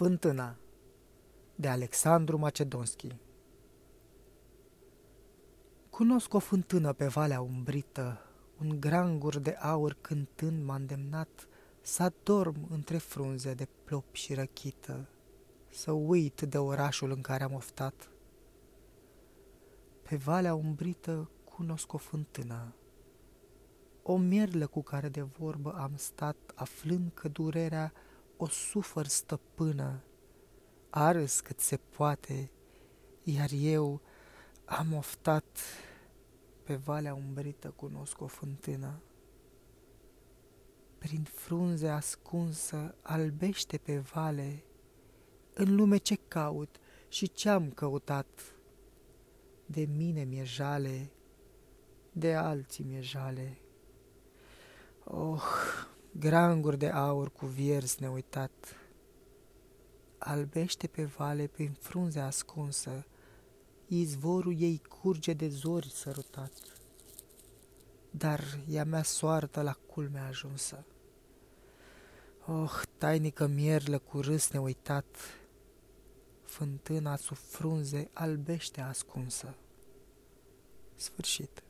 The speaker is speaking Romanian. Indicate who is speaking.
Speaker 1: Fântâna de Alexandru Macedonski Cunosc o fântână pe valea umbrită, un grangur de aur cântând m-a îndemnat să adorm între frunze de plop și răchită, să uit de orașul în care am oftat. Pe valea umbrită cunosc o fântână, o mierlă cu care de vorbă am stat, aflând că durerea o sufăr stăpână, ars cât se poate, iar eu am oftat pe valea umbrită cunosc o fântână. Prin frunze ascunsă albește pe vale, în lume ce caut și ce-am căutat. De mine mi-e jale, de alții mi-e jale. Oh, granguri de aur cu viers neuitat. Albește pe vale prin frunze ascunsă, izvorul ei curge de zori sărutat. Dar ea mea soartă la culmea ajunsă. Oh, tainică mierlă cu râs neuitat, fântâna sub frunze albește ascunsă. Sfârșit.